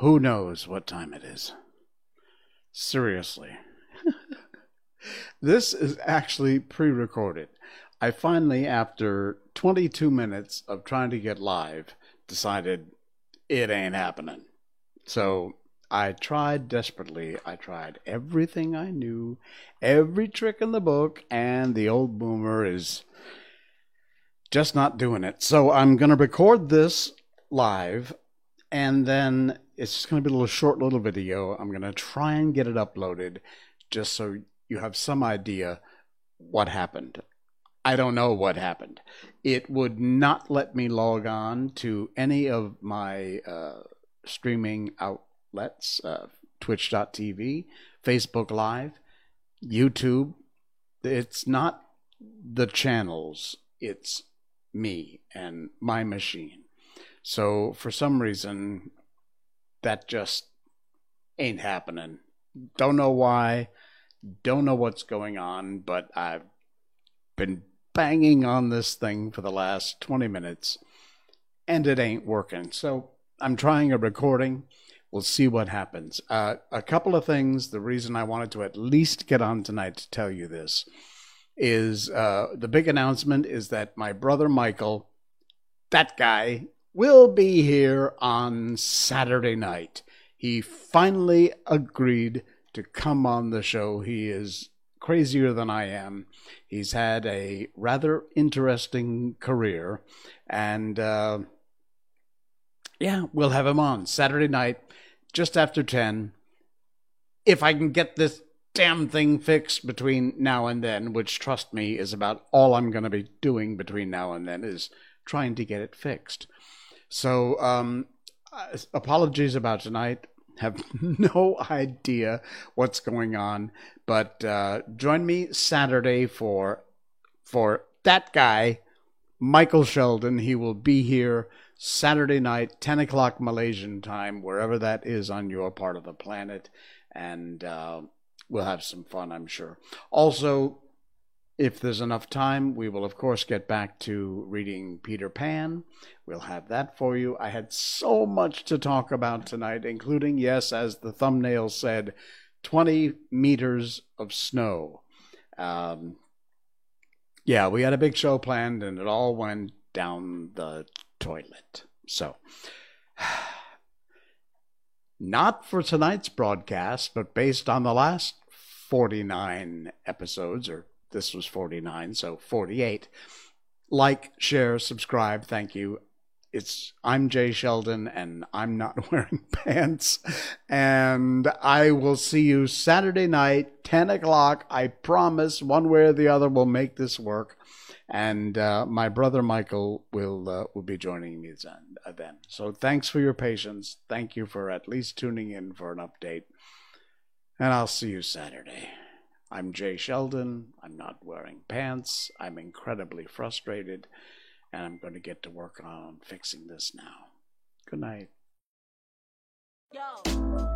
Who knows what time it is? Seriously. this is actually pre recorded. I finally, after 22 minutes of trying to get live, decided it ain't happening. So I tried desperately. I tried everything I knew, every trick in the book, and the old boomer is just not doing it. So I'm going to record this live, and then it's just going to be a little short little video. I'm going to try and get it uploaded just so you have some idea what happened. I don't know what happened. It would not let me log on to any of my uh, streaming outlets, uh, twitch.tv, Facebook Live, YouTube. It's not the channels, it's me and my machine. So for some reason, that just ain't happening. Don't know why, don't know what's going on, but I've been banging on this thing for the last 20 minutes and it ain't working. So I'm trying a recording. We'll see what happens. Uh, a couple of things. The reason I wanted to at least get on tonight to tell you this is uh, the big announcement is that my brother Michael, that guy, will be here on Saturday night. He finally agreed to come on the show. He is crazier than I am. He's had a rather interesting career, and uh, yeah, we'll have him on Saturday night, just after 10. If I can get this damn thing fixed between now and then, which, trust me, is about all I'm going to be doing between now and then, is trying to get it fixed. So, um, apologies about tonight. Have no idea what's going on, but uh, join me Saturday for for that guy, Michael Sheldon. He will be here Saturday night, 10 o'clock Malaysian time, wherever that is on your part of the planet. And uh, we'll have some fun, I'm sure. Also, if there's enough time, we will, of course, get back to reading Peter Pan. We'll have that for you. I had so much to talk about tonight, including, yes, as the thumbnail said, 20 meters of snow. Um, yeah, we had a big show planned, and it all went down the toilet. So, not for tonight's broadcast, but based on the last 49 episodes, or this was 49, so 48. Like, share, subscribe. Thank you. It's I'm Jay Sheldon and I'm not wearing pants. And I will see you Saturday night, 10 o'clock. I promise one way or the other we'll make this work and uh, my brother Michael will uh, will be joining me then, uh, then. So thanks for your patience. Thank you for at least tuning in for an update, and I'll see you Saturday. I'm Jay Sheldon. I'm not wearing pants. I'm incredibly frustrated, and I'm going to get to work on fixing this now. Good night. Yo.